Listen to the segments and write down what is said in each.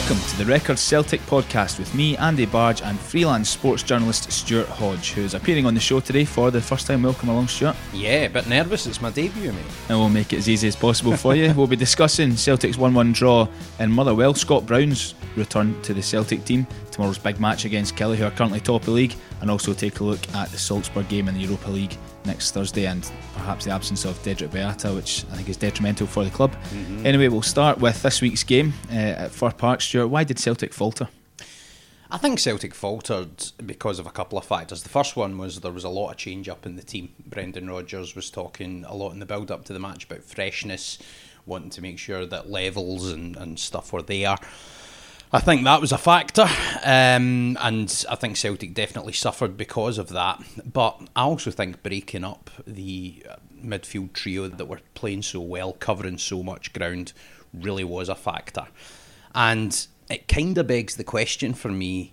Welcome to the Record Celtic podcast with me, Andy Barge, and freelance sports journalist Stuart Hodge, who's appearing on the show today for the first time. Welcome along, Stuart. Yeah, a bit nervous. It's my debut, mate. And we'll make it as easy as possible for you. We'll be discussing Celtic's 1 1 draw in Motherwell, Scott Brown's return to the Celtic team, tomorrow's big match against Killie, who are currently top of the league, and also take a look at the Salzburg game in the Europa League next Thursday and perhaps the absence of Dedryck Boyata, which I think is detrimental for the club. Mm-hmm. Anyway, we'll start with this week's game uh, at Fir Park. Stuart, why did Celtic falter? I think Celtic faltered because of a couple of factors. The first one was there was a lot of change up in the team. Brendan Rodgers was talking a lot in the build up to the match about freshness, wanting to make sure that levels and, and stuff were there. I think that was a factor, um, and I think Celtic definitely suffered because of that. But I also think breaking up the uh, midfield trio that were playing so well, covering so much ground, really was a factor. And it kind of begs the question for me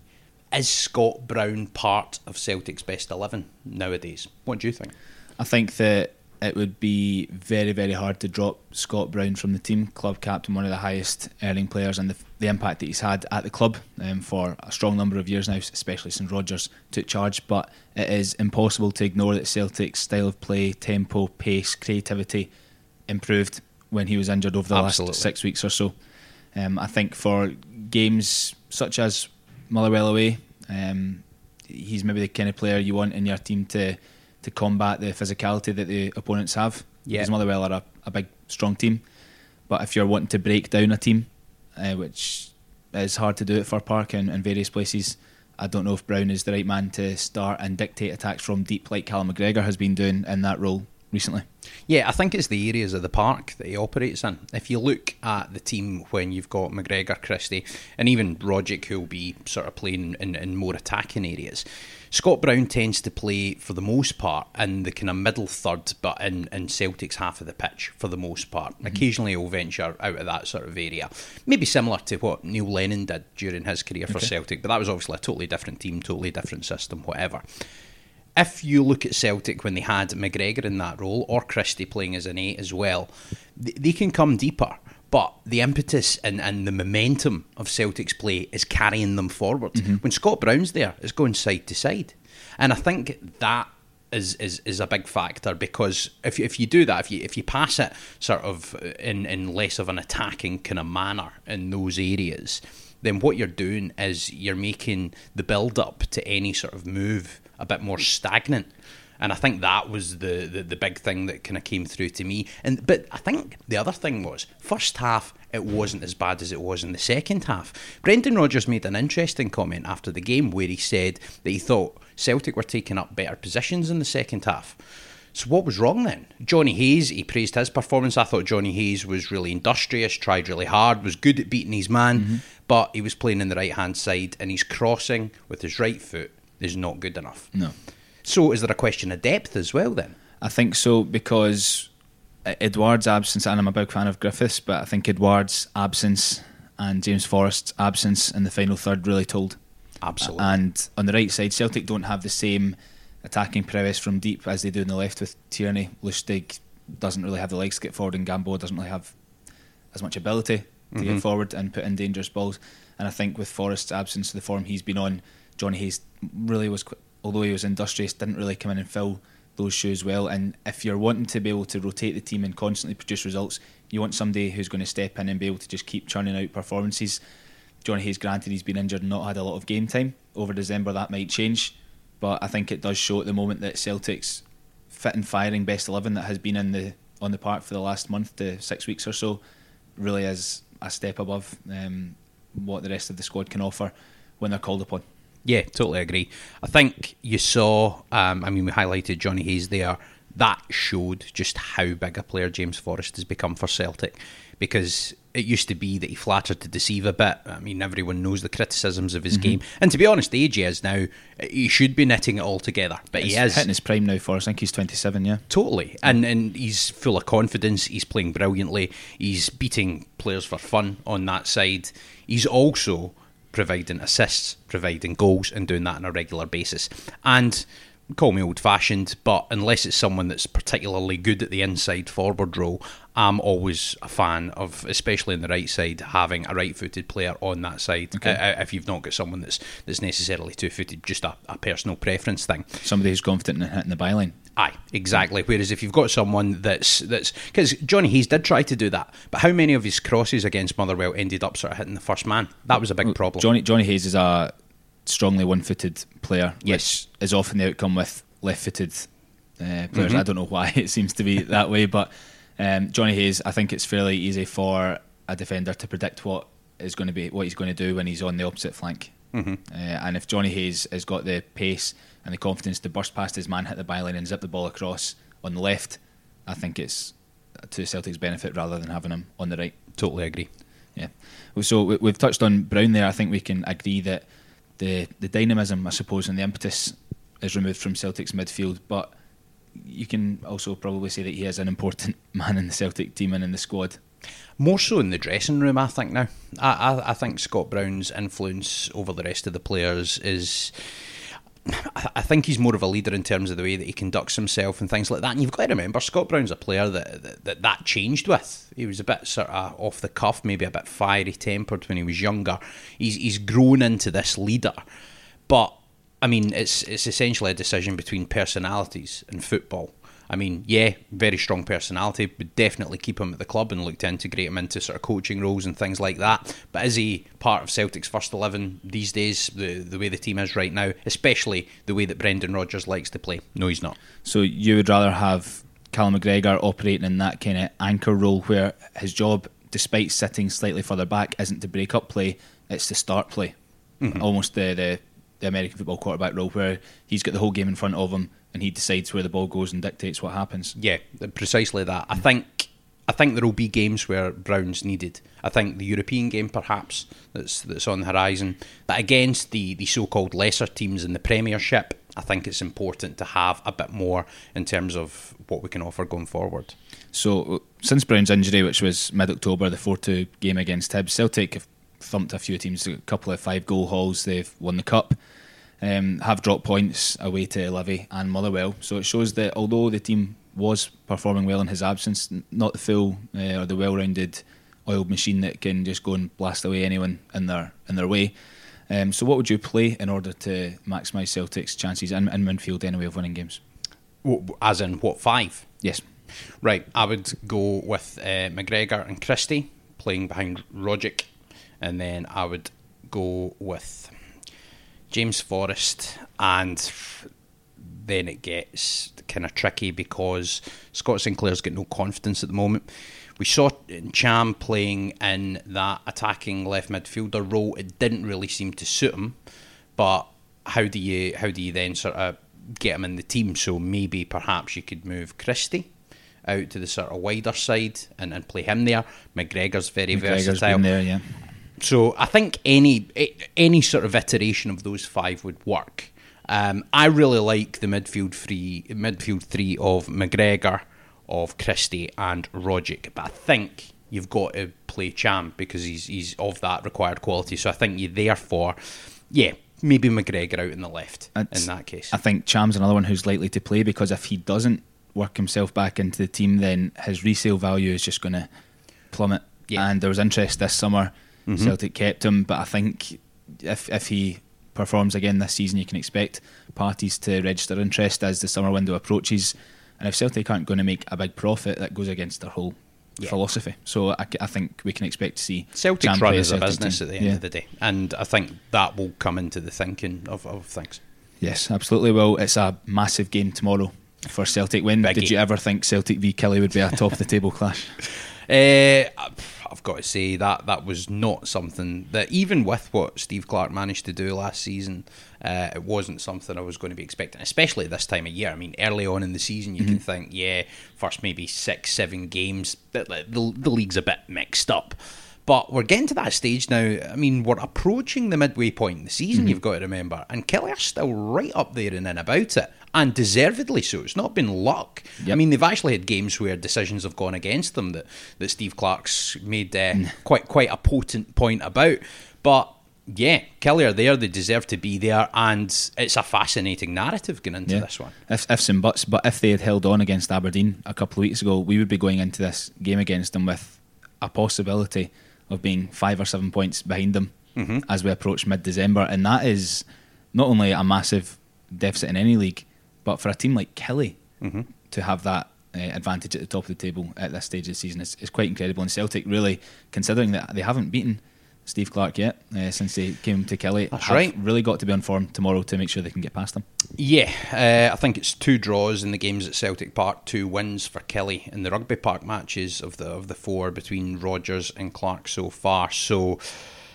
is Scott Brown part of Celtic's best 11 nowadays? What do you think? I think that it would be very, very hard to drop Scott Brown from the team. Club captain, one of the highest earning players, and the, the impact that he's had at the club um, for a strong number of years now, especially since Rodgers took charge. But it is impossible to ignore that Celtic's style of play, tempo, pace, creativity improved when he was injured over the Absolutely. last six weeks or so. Um, I think for games such as Motherwell away, um, he's maybe the kind of player you want in your team to to combat the physicality that the opponents have. Yeah. Because Motherwell are a, a big, strong team. But if you're wanting to break down a team, uh, which is hard to do at Fir Park and in various places, I don't know if Brown is the right man to start and dictate attacks from deep like Callum McGregor has been doing in that role recently. Yeah, I think it's the areas of the park that he operates in. If you look at the team when you've got McGregor, Christie, and even Rogic, who'll be sort of playing in, in more attacking areas, Scott Brown tends to play for the most part in the kind of middle third, but in, in Celtic's half of the pitch for the most part. Mm-hmm. Occasionally he'll venture out of that sort of area. Maybe similar to what Neil Lennon did during his career for okay. Celtic, but that was obviously a totally different team, totally different system, whatever. If you look at Celtic when they had McGregor in that role, or Christie playing as an eight as well, they can come deeper but the impetus and, and the momentum of Celtic's play is carrying them forward. Mm-hmm. When Scott Brown's there, it's going side to side. And I think that is, is, is a big factor because if you, if you do that, if you if you pass it sort of in, in less of an attacking kind of manner in those areas, then what you're doing is you're making the build up to any sort of move a bit more stagnant and I think that was the, the, the big thing that kind of came through to me. And but I think the other thing was first half it wasn't as bad as it was in the second half. Brendan Rodgers made an interesting comment after the game where he said that he thought Celtic were taking up better positions in the second half. So what was wrong then? Johnny Hayes, he praised his performance. I thought Johnny Hayes was really industrious, tried really hard, was good at beating his man, mm-hmm. but he was playing in the right hand side and his crossing with his right foot is not good enough. No. So is there a question of depth as well then? I think so because Edouard's absence, and I'm a big fan of Griffiths, but I think Edouard's absence and James Forrest's absence in the final third really told. Absolutely. And on the right side, Celtic don't have the same attacking prowess from deep as they do on the left with Tierney. Lustig doesn't really have the legs to get forward, and Gambo doesn't really have as much ability to mm-hmm. get forward and put in dangerous balls. And I think with Forrest's absence, the form he's been on, Johnny Hayes really was although he was industrious, didn't really come in and fill those shoes well. And if you're wanting to be able to rotate the team and constantly produce results, you want somebody who's going to step in and be able to just keep churning out performances. Johnny Hayes, granted, he's been injured and not had a lot of game time over December. That might change, but I think it does show at the moment that Celtic's fit and firing best eleven that has been in the on the park for the last month to six weeks or so really is a step above um, what the rest of the squad can offer when they're called upon. Yeah, totally agree. I think you saw, um, I mean, we highlighted Johnny Hayes there. That showed just how big a player James Forrest has become for Celtic because it used to be that he flattered to deceive a bit. I mean, everyone knows the criticisms of his mm-hmm. game. And to be honest, the age he is now, he should be knitting it all together. But he's he is. hitting his prime now for us. I think he's 27, yeah. Totally. And, and he's full of confidence. He's playing brilliantly. He's beating players for fun on that side. He's also providing assists, providing goals, and doing that on a regular basis. And call me old fashioned, but unless it's someone that's particularly good at the inside forward role, I'm always a fan of, especially on the right side, having a right footed player on that side. Okay. Uh, if you've not got someone that's that's necessarily two footed, just a, a personal preference thing. Somebody who's confident in hitting the byline. Aye, exactly. Whereas if you've got someone that's that's because Johnny Hayes did try to do that, but how many of his crosses against Motherwell ended up sort of hitting the first man? That was a big problem. Johnny Johnny Hayes is a strongly one-footed player, Yes. which is often the outcome with left-footed uh, players. I don't know why it seems to be that way, but um, Johnny Hayes, I think it's fairly easy for a defender to predict what is going to be what he's going to do when he's on the opposite flank. Uh, and if Johnny Hayes has got the pace and the confidence to burst past his man, hit the byline, and zip the ball across on the left, I think it's to Celtic's benefit rather than having him on the right. Totally agree. Yeah. So we- we've touched on Brown there. I think we can agree that the the dynamism, I suppose, and the impetus is removed from Celtic's midfield. But you can also probably say that he is an important man in the Celtic team and in the squad. More so in the dressing room, I think. Now, I, I, I think Scott Brown's influence over the rest of the players is. I think he's more of a leader in terms of the way that he conducts himself and things like that. And you've got to remember, Scott Brown's a player that that, that, that changed with. He was a bit sort of off the cuff, maybe a bit fiery tempered when he was younger. He's he's grown into this leader, but I mean, it's it's essentially a decision between personalities and football. I mean, yeah, very strong personality. Would definitely keep him at the club and look to integrate him into sort of coaching roles and things like that. But is he part of Celtic's first eleven these days? The the way the team is right now, especially the way that Brendan Rodgers likes to play. No, he's not. So you would rather have Callum McGregor operating in that kind of anchor role where his job, despite sitting slightly further back, isn't to break up play, it's to start play. Mm-hmm. Almost the, the the American football quarterback role where he's got the whole game in front of him and he decides where the ball goes and dictates what happens. Yeah, precisely that. I think I think there will be games where Brown's needed. I think the European game perhaps that's that's on the horizon. But against the, the so called lesser teams in the Premiership, I think it's important to have a bit more in terms of what we can offer going forward. So uh, since Brown's injury, which was mid October, the four two game against Hibs, Celtic have thumped a few teams, a couple of five goal hauls. They've won the cup, um, have dropped points away to Livy and Motherwell. So it shows that although the team was performing well in his absence, not the full uh, or the well rounded oiled machine that can just go and blast away anyone in their in their way. Um, so what would you play in order to maximise Celtic's chances in, in midfield anyway of winning games? As in, what, five? Yes. Right, I would go with uh, McGregor and Christie playing behind Rogic, and then I would go with James Forrest, and then it gets kind of tricky because Scott Sinclair's got no confidence at the moment. We saw Ntcham playing in that attacking left midfielder role. It didn't really seem to suit him, but how do you how do you then sort of get him in the team? So maybe perhaps you could move Christie out to the sort of wider side and, and play him there. McGregor's very McGregor's versatile. there, yeah. So I think any any sort of iteration of those five would work. Um, I really like the midfield three midfield three of McGregor, of Christie and Rogic, but I think you've got to play Ntcham because he's he's of that required quality. So I think you therefore, yeah, maybe McGregor out in the left It's- in that case. I think Ntcham's another one who's likely to play because if he doesn't work himself back into the team, then his resale value is just going to plummet. Yeah. And there was interest this summer. Celtic kept him, but I think if if he performs again this season, you can expect parties to register interest as the summer window approaches. And if Celtic aren't going to make a big profit, that goes against their whole Yeah. philosophy. So I, I think we can expect to see Celtic's Cham run is a Celtic business team. at the end Yeah. of the day, and I think that will come into the thinking of, of things. Yes, absolutely. Well, it's a massive game tomorrow for Celtic. When Big did game. you ever think Celtic v Killie would be a top of the table clash? Uh, I've got to say that that was not something that even with what Steve Clarke managed to do last season, uh, it wasn't something I was going to be expecting, especially this time of year. I mean, early on in the season, you can think, yeah, first maybe six, seven games, the, the, the league's a bit mixed up. But we're getting to that stage now. I mean, we're approaching the midway point in the season, you've got to remember. And Killie are still right up there and in about it. And deservedly so. It's not been luck. I mean, they've actually had games where decisions have gone against them that, that Steve Clarke's made uh, quite quite a potent point about. But yeah, Killie are there. They deserve to be there, and it's a fascinating narrative going into Yeah. this one. If, ifs and buts, but if they had held on against Aberdeen a couple of weeks ago, we would be going into this game against them with a possibility of being five or seven points behind them Mm-hmm. as we approach mid December. And that is not only a massive deficit in any league, but for a team like Killie Mm-hmm. to have that uh, advantage at the top of the table at this stage of the season is, is quite incredible. And Celtic, really, considering that they haven't beaten Steve Clarke yet uh, since they came to Killie, That's right. really got to be on form tomorrow to make sure they can get past them. Yeah, uh, I think it's two draws in the games at Celtic Park, two wins for Killie in the Rugby Park matches of the of the four between Rodgers and Clarke so far. So,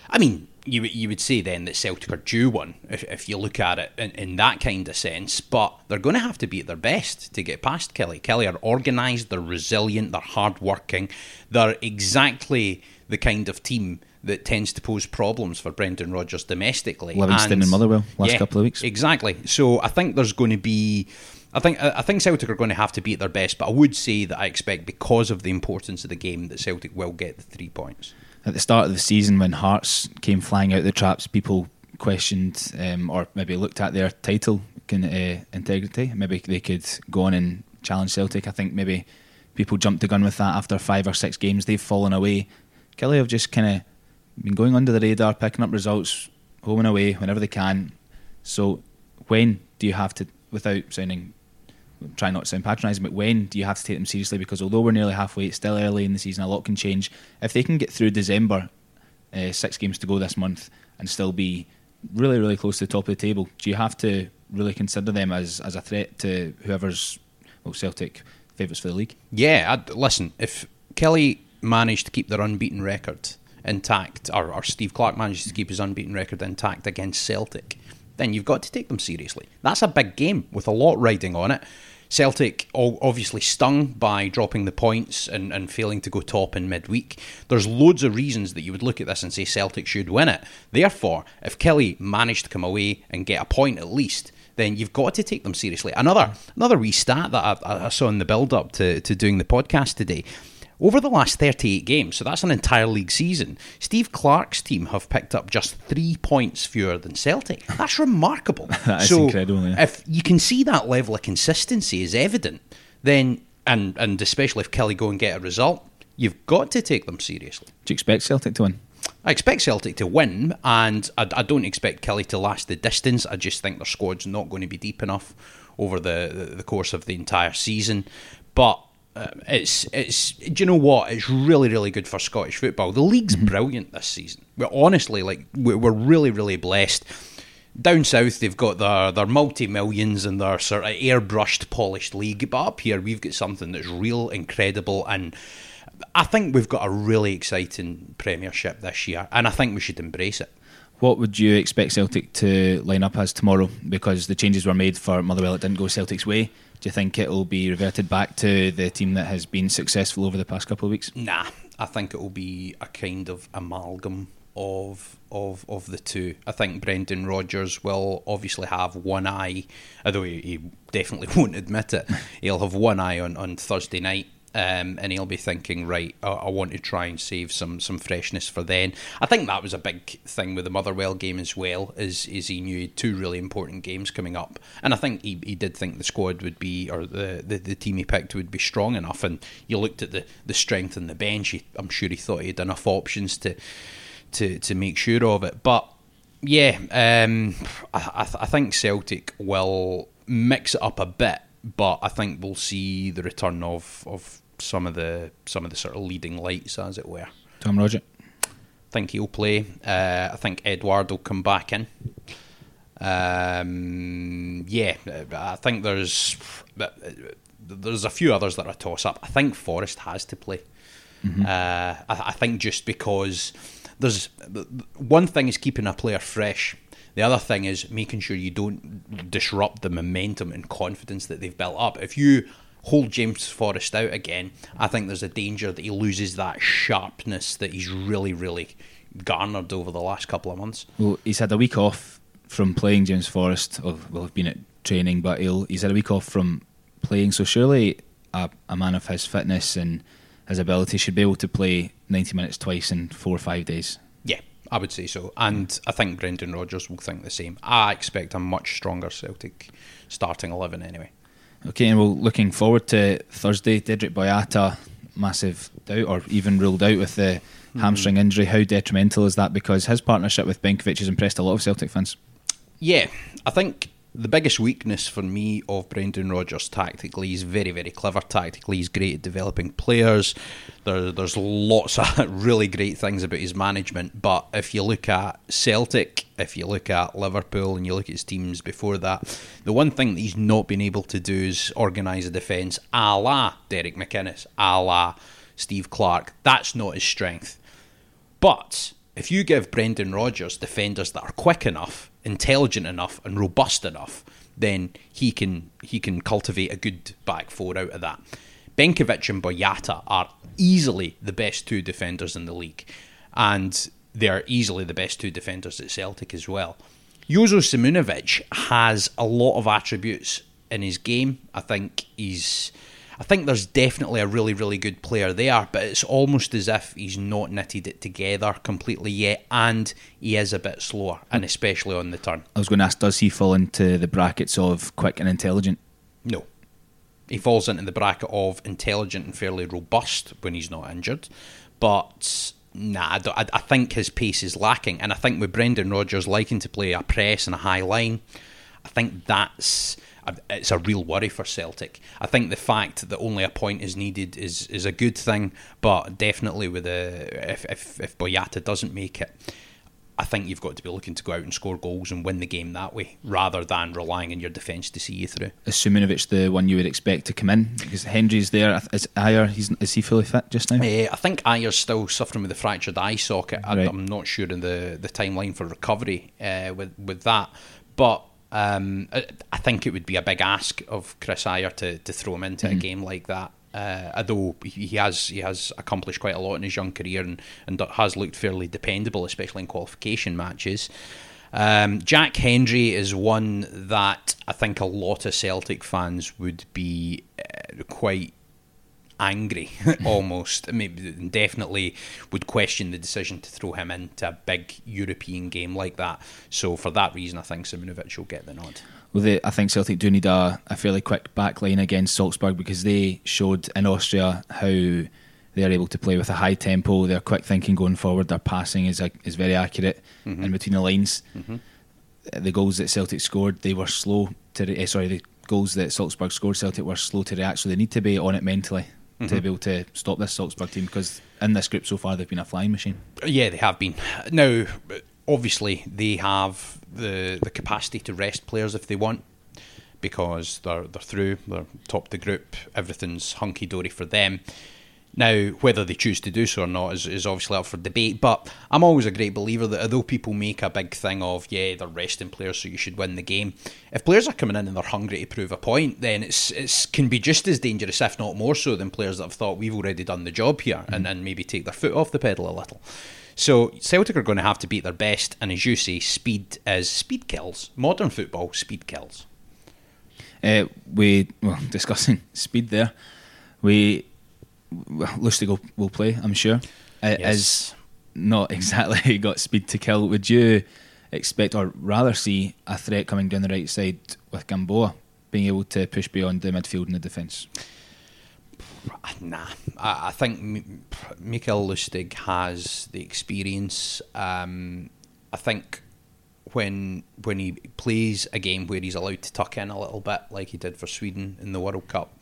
I mean, you would- you would say then that Celtic are due one if, if you look at it in, in that kind of sense, but they're going to have to be at their best to get past Killie. Killie are organised, they're resilient, they're hard-working, they're exactly the kind of team that tends to pose problems for Brendan Rodgers domestically. Livingston and Motherwell last couple of weeks. Exactly. So I think there's going to be. I think I think Celtic are going to have to be at their best, but I would say that I expect because of the importance of the game that Celtic will get the three points. At the start of the season when Hearts came flying out the traps, people questioned um, or maybe looked at their title can, uh, integrity. Maybe they could go on and challenge Celtic. I think maybe people jumped the gun with that after five or six games. They've fallen away. Killie have just kind of been going under the radar, picking up results home and away whenever they can. So when do you have to, without sounding try not to sound patronising, but when do you have to take them seriously? Because although we're nearly halfway, it's still early in the season, a lot can change. If they can get through December, uh, six games to go this month, and still be really, really close to the top of the table, do you have to really consider them as, as a threat to whoever's, well, Celtic favourites for the league? Yeah, I'd, listen, if Killie managed to keep their unbeaten record intact, or, or Steve Clarke managed to keep his unbeaten record intact against Celtic, then you've got to take them seriously. That's a big game with a lot riding on it. Celtic obviously stung by dropping the points and, and failing to go top in midweek. There's loads of reasons that you would look at this and say Celtic should win it. Therefore, if Killie managed to come away and get a point at least, then you've got to take them seriously. Another another wee stat that I, I saw in the build up to, to doing the podcast today. Over the last 38 games, so that's an entire league season, Steve Clarke's team have picked up just three points fewer than Celtic. That's remarkable. That is so incredible, yeah. If you can see that level of consistency is evident, then, and, and especially if Killie go and get a result, you've got to take them seriously. Do you expect Celtic to win? I expect Celtic to win, and I, I don't expect Killie to last the distance. I just think their squad's not going to be deep enough over the, the, the course of the entire season. But uh, it's it's do you know what? It's really really good for Scottish football. The league's brilliant this season. We're honestly like we're, we're really really blessed. Down south, they've got their their multi millions and their sort of airbrushed, polished league. But up here, we've got something that's real, incredible, and I think we've got a really exciting Premiership this year, and I think we should embrace it. What would you expect Celtic to line up as tomorrow? Because the changes were made for Motherwell, it didn't go Celtic's way. Do you think it'll be reverted back to the team that has been successful over the past couple of weeks? Nah, I think it will be a kind of amalgam of of of the two. I think Brendan Rodgers will obviously have one eye, although he, he definitely won't admit it. He'll have one eye on, on Thursday night. Um, and he'll be thinking, right, I, I want to try and save some some freshness for then. I think that was a big thing with the Motherwell game as well, is is he knew he two really important games coming up, and I think he, he did think the squad would be or the, the, the team he picked would be strong enough. And you looked at the, the strength in the bench, he, I'm sure he thought he had enough options to to to make sure of it. But yeah, um, I, I, th- I think Celtic will mix it up a bit, but I think we'll see the return of, of some of the some of the sort of leading lights, as it were. Tom Rogic. I think he'll play. Uh, I think Edouard will come back in. Um, yeah, I think there's there's a few others that are toss up. I think Forrest has to play. Uh, I, I think just because there's one thing is keeping a player fresh. The other thing is making sure you don't disrupt the momentum and confidence that they've built up. If you hold James Forrest out again, I think there's a danger that he loses that sharpness that he's really, really garnered over the last couple of months. Well, he's had a week off from playing James Forrest. Or, well, have been at training, but he'll, he's had a week off from playing. So surely a, a man of his fitness and his ability should be able to play 90 minutes twice in four or five days. Yeah, I would say so. And I think Brendan Rodgers will think the same. I expect a much stronger Celtic starting 11 anyway. Okay, and well, looking forward to Thursday. Dedryck Boyata, massive doubt, or even ruled out with the mm. hamstring injury. How detrimental is that? Because his partnership with Benkovic has impressed a lot of Celtic fans. Yeah, I think the biggest weakness for me of Brendan Rodgers tactically, he's very, very clever tactically. He's great at developing players. There, there's lots of really great things about his management. But if you look at Celtic, if you look at Liverpool, and you look at his teams before that, the one thing that he's not been able to do is organise a defence a la Derek McInnes, a la Steve Clarke. That's not his strength. But if you give Brendan Rodgers defenders that are quick enough intelligent enough and robust enough, then he can he can cultivate a good back four out of that. Benkovic and Boyata are easily the best two defenders in the league, and they are easily the best two defenders at Celtic as well. Jozo Simunovic has a lot of attributes in his game. I think he's I think there's definitely a really, really good player there, but it's almost as if he's not knitted it together completely yet, and he is a bit slower, and mm. especially on the turn. I was going to ask, does he fall into the brackets of quick and intelligent? No. He falls into the bracket of intelligent and fairly robust when he's not injured, but nah, I, I think his pace is lacking, and I think with Brendan Rodgers liking to play a press and a high line, I think that's it's a real worry for Celtic. I think the fact that only a point is needed is, is a good thing, but definitely with a if, if if Boyata doesn't make it, I think you've got to be looking to go out and score goals and win the game that way, rather than relying on your defence to see you through. Assuming if it's the one you would expect to come in? Because Hendry's there. Is he's, is he fully fit just now? Uh, I think Ajer's still suffering with a fractured eye socket. I, am not sure in the, the timeline for recovery uh, with, with that. But um, I think it would be a big ask of Chris Ajer to, to throw him into mm-hmm. a game like that. Uh, although he has he has accomplished quite a lot in his young career and, and has looked fairly dependable, especially in qualification matches. Um, Jack Hendry is one that I think a lot of Celtic fans would be uh, quite angry almost. Maybe definitely would question the decision to throw him into a big European game like that. So for that reason, I think Simunovic will get the nod. Well, they, I think Celtic do need a, a fairly quick backline against Salzburg because they showed in Austria how they are able to play with a high tempo. Their quick thinking going forward, their passing is is very accurate mm-hmm. in between the lines. Mm-hmm. The goals that Celtic scored, they were slow to. Re- eh, sorry, the goals that Salzburg scored, Celtic were slow to react. So they need to be on it mentally mm-hmm. to be able to stop this Salzburg team because in this group so far they've been a flying machine. Yeah, they have been. Now, obviously, they have the the capacity to rest players if they want because they're they're through, they're top of the group, everything's hunky dory for them. Now, whether they choose to do so or not is, is obviously up for debate, but I'm always a great believer that although people make a big thing of, yeah, they're resting players, so you should win the game, if players are coming in and they're hungry to prove a point, then it's it's can be just as dangerous, if not more so, than players that have thought we've already done the job here mm-hmm. and, and maybe take their foot off the pedal a little. So Celtic are going to have to beat their best, and as you say, speed is speed kills. Modern football, speed kills. Uh, we well discussing speed there. We Lustig will, will play, I'm sure. It yes. is not exactly got speed to kill. Would you expect, or rather see, a threat coming down the right side with Gamboa being able to push beyond the midfield and the defence? Nah, I, I think M- Mikael Lustig has the experience. Um, I think when when he plays a game where he's allowed to tuck in a little bit, like he did for Sweden in the World Cup,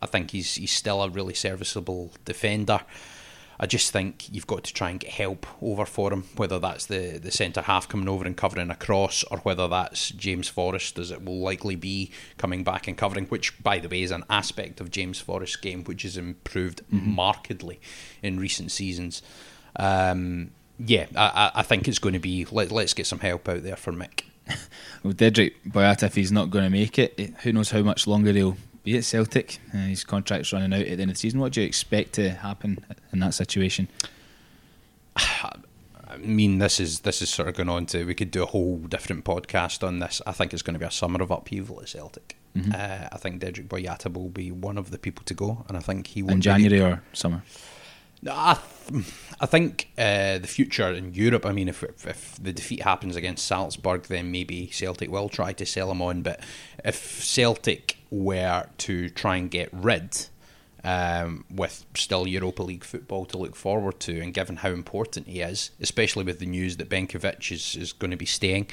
I think he's he's still a really serviceable defender. I just think you've got to try and get help over for him, whether that's the, the centre half coming over and covering across, or whether that's James Forrest, as it will likely be coming back and covering, which, by the way, is an aspect of James Forrest's game which has improved mm-hmm. markedly in recent seasons. Um, yeah, I, I think it's going to be let, let's get some help out there for Mick. well, Dedryck Boyata, if he's not going to make it, who knows how much longer he'll be at Celtic. Uh, his contract's running out at the end of the season. What do you expect to happen in that situation? I mean, this is this is sort of going on to. We could do a whole different podcast on this. I think it's going to be a summer of upheaval at Celtic. Mm-hmm. Uh, I think Dedryck Boyata will be one of the people to go, and I think he will in January or summer. I, I think uh, the future in Europe. I mean, if, if, if the defeat happens against Salzburg, then maybe Celtic will try to sell him on. But if Celtic were to try and get rid, um, with still Europa League football to look forward to, and given how important he is, especially with the news that Benkovic is, is going to be staying,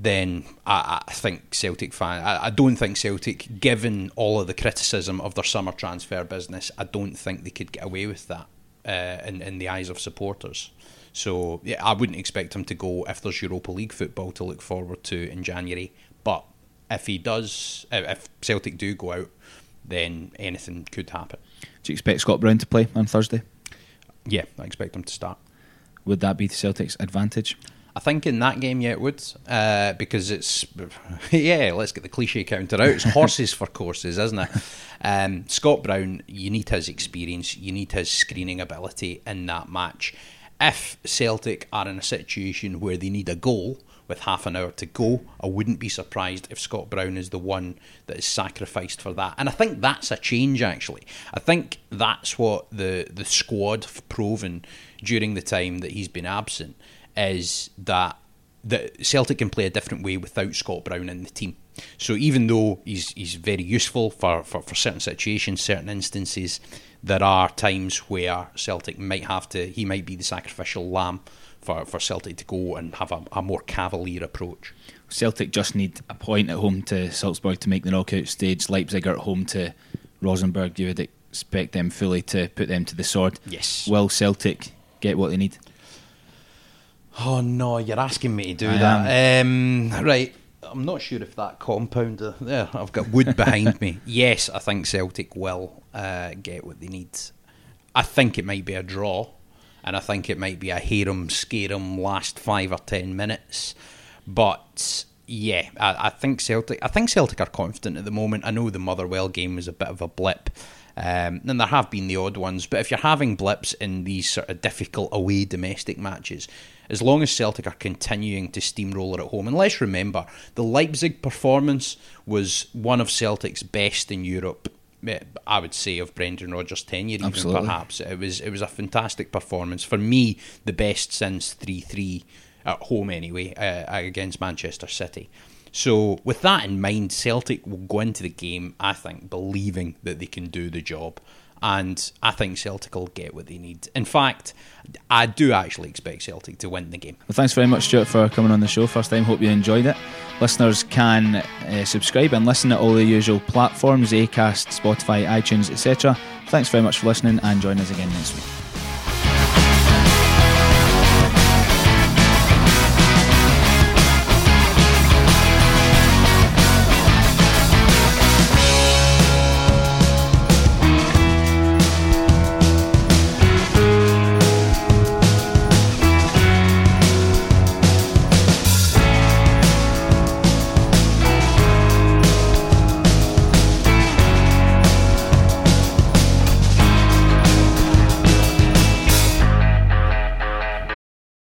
then I, I think Celtic fan. I, I, don't think Celtic, given all of the criticism of their summer transfer business, I don't think they could get away with that uh, in in the eyes of supporters. So yeah, I wouldn't expect him to go if there's Europa League football to look forward to in January. But if he does, if Celtic do go out, then anything could happen. Do you expect Scott Brown to play on Thursday? Yeah, I expect him to start. Would that be to Celtic's advantage? I think in that game, yeah, it would, uh, because it's yeah. Let's get the cliche counter out. It's horses for courses, isn't it? Um, Scott Brown, you need his experience, you need his screening ability in that match. If Celtic are in a situation where they need a goal with half an hour to go, I wouldn't be surprised if Scott Brown is the one that is sacrificed for that. And I think that's a change. Actually, I think that's what the the squad have proven during the time that he's been absent is that that Celtic can play a different way without Scott Brown in the team. So even though he's he's very useful for, for, for certain situations, certain instances, there are times where Celtic might have to he might be the sacrificial lamb for, for Celtic to go and have a, a more cavalier approach. Celtic just need a point at home to Salzburg to make the knockout stage. Leipzig are at home to Rosenborg. You would expect them fully to put them to the sword. Yes. Will Celtic get what they need? Oh no, you're asking me to do I that. Um, right. I'm not sure if that compound uh, there. I've got wood behind me. Yes, I think Celtic will uh, get what they need. I think it might be a draw, and I think it might be a harem scarum last five or ten minutes. But yeah, I, I, think Celtic. I think Celtic are confident at the moment. I know the Motherwell game was a bit of a blip, um, and there have been the odd ones. But if you're having blips in these sort of difficult away domestic matches, as long as Celtic are continuing to steamroller at home, and let's remember the Leipzig performance was one of Celtic's best in Europe. Eh, I would say of Brendan Rodgers' tenure, even perhaps it was it was a fantastic performance for me, the best since three three at home anyway uh, against Manchester City. So, with that in mind, Celtic will go into the game, I think, believing that they can do the job. And I think Celtic will get what they need. In fact, I do actually expect Celtic to win the game. Well, thanks very much, Stuart, for coming on the show. First time, hope you enjoyed it. Listeners can uh, subscribe and listen at all the usual platforms Acast, Spotify, iTunes, etc. Thanks very much for listening and join us again next week.